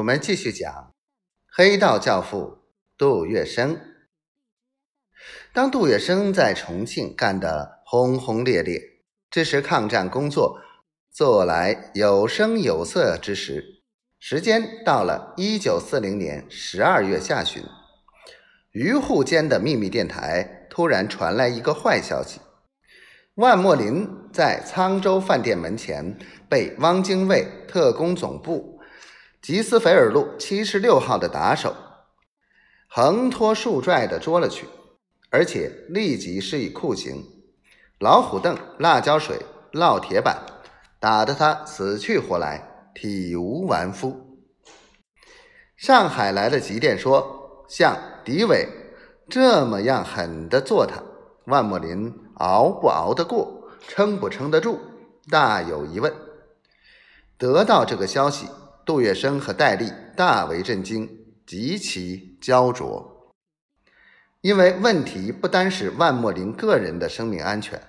我们继续讲黑道教父杜月笙。当杜月笙在重庆干得轰轰烈烈，支持抗战工作做来有声有色之时，时间到了一九四零年十二月下旬，渔户间的秘密电台突然传来一个坏消息：万墨林在沧州饭店门前被汪精卫特工总部。吉斯菲尔路七十六号的打手横拖竖拽的捉了去，而且立即施以酷刑：老虎凳、辣椒水、烙铁板，打得他死去活来，体无完肤。上海来的急电说，像狄伟这么样狠的做他，万木林熬不熬得过，撑不撑得住，大有疑问。得到这个消息。杜月笙和戴笠大为震惊，极其焦灼，因为问题不单是万墨林个人的生命安全，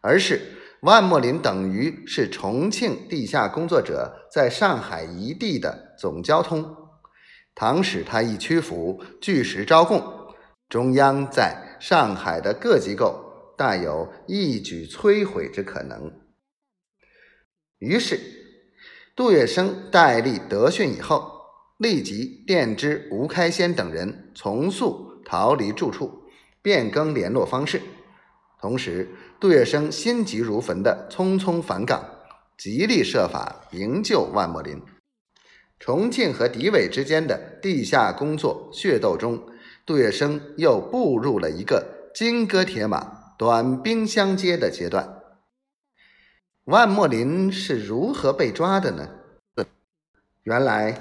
而是万墨林等于是重庆地下工作者在上海一地的总交通。倘使他一屈服，据实招供，中央在上海的各机构大有一举摧毁之可能。于是。杜月笙、戴笠得讯以后，立即电知吴开先等人从速逃离住处，变更联络方式。同时，杜月笙心急如焚地匆匆返港，极力设法营救万墨林。重庆和敌伪之间的地下工作血斗中，杜月笙又步入了一个金戈铁马、短兵相接的阶段。万墨林是如何被抓的呢？原来，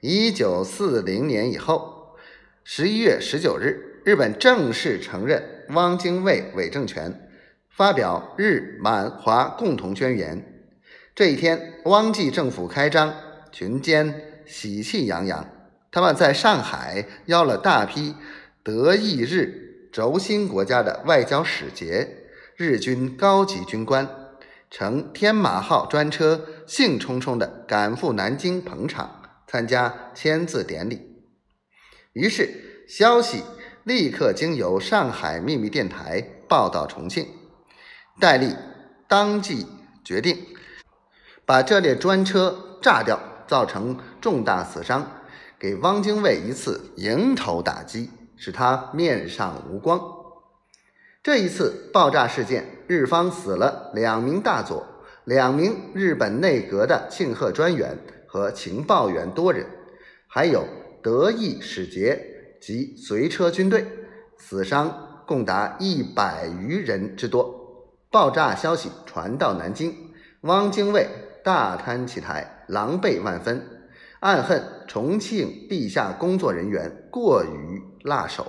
一九四零年以后，十一月十九日，日本正式承认汪精卫伪政权，发表日满华共同宣言。这一天，汪记政府开张，群间喜气洋洋。他们在上海邀了大批德意日轴心国家的外交使节、日军高级军官。乘天马号专车，兴冲冲地赶赴南京捧场，参加签字典礼。于是，消息立刻经由上海秘密电台报到重庆。戴笠当即决定把这列专车炸掉，造成重大死伤，给汪精卫一次迎头打击，使他面上无光。这一次爆炸事件，日方死了两名大佐、两名日本内阁的庆贺专员和情报员多人，还有德意使节及随车军队，死伤共达一百余人之多。爆炸消息传到南京，汪精卫大摊其台，狼狈万分，暗恨重庆地下工作人员过于辣手。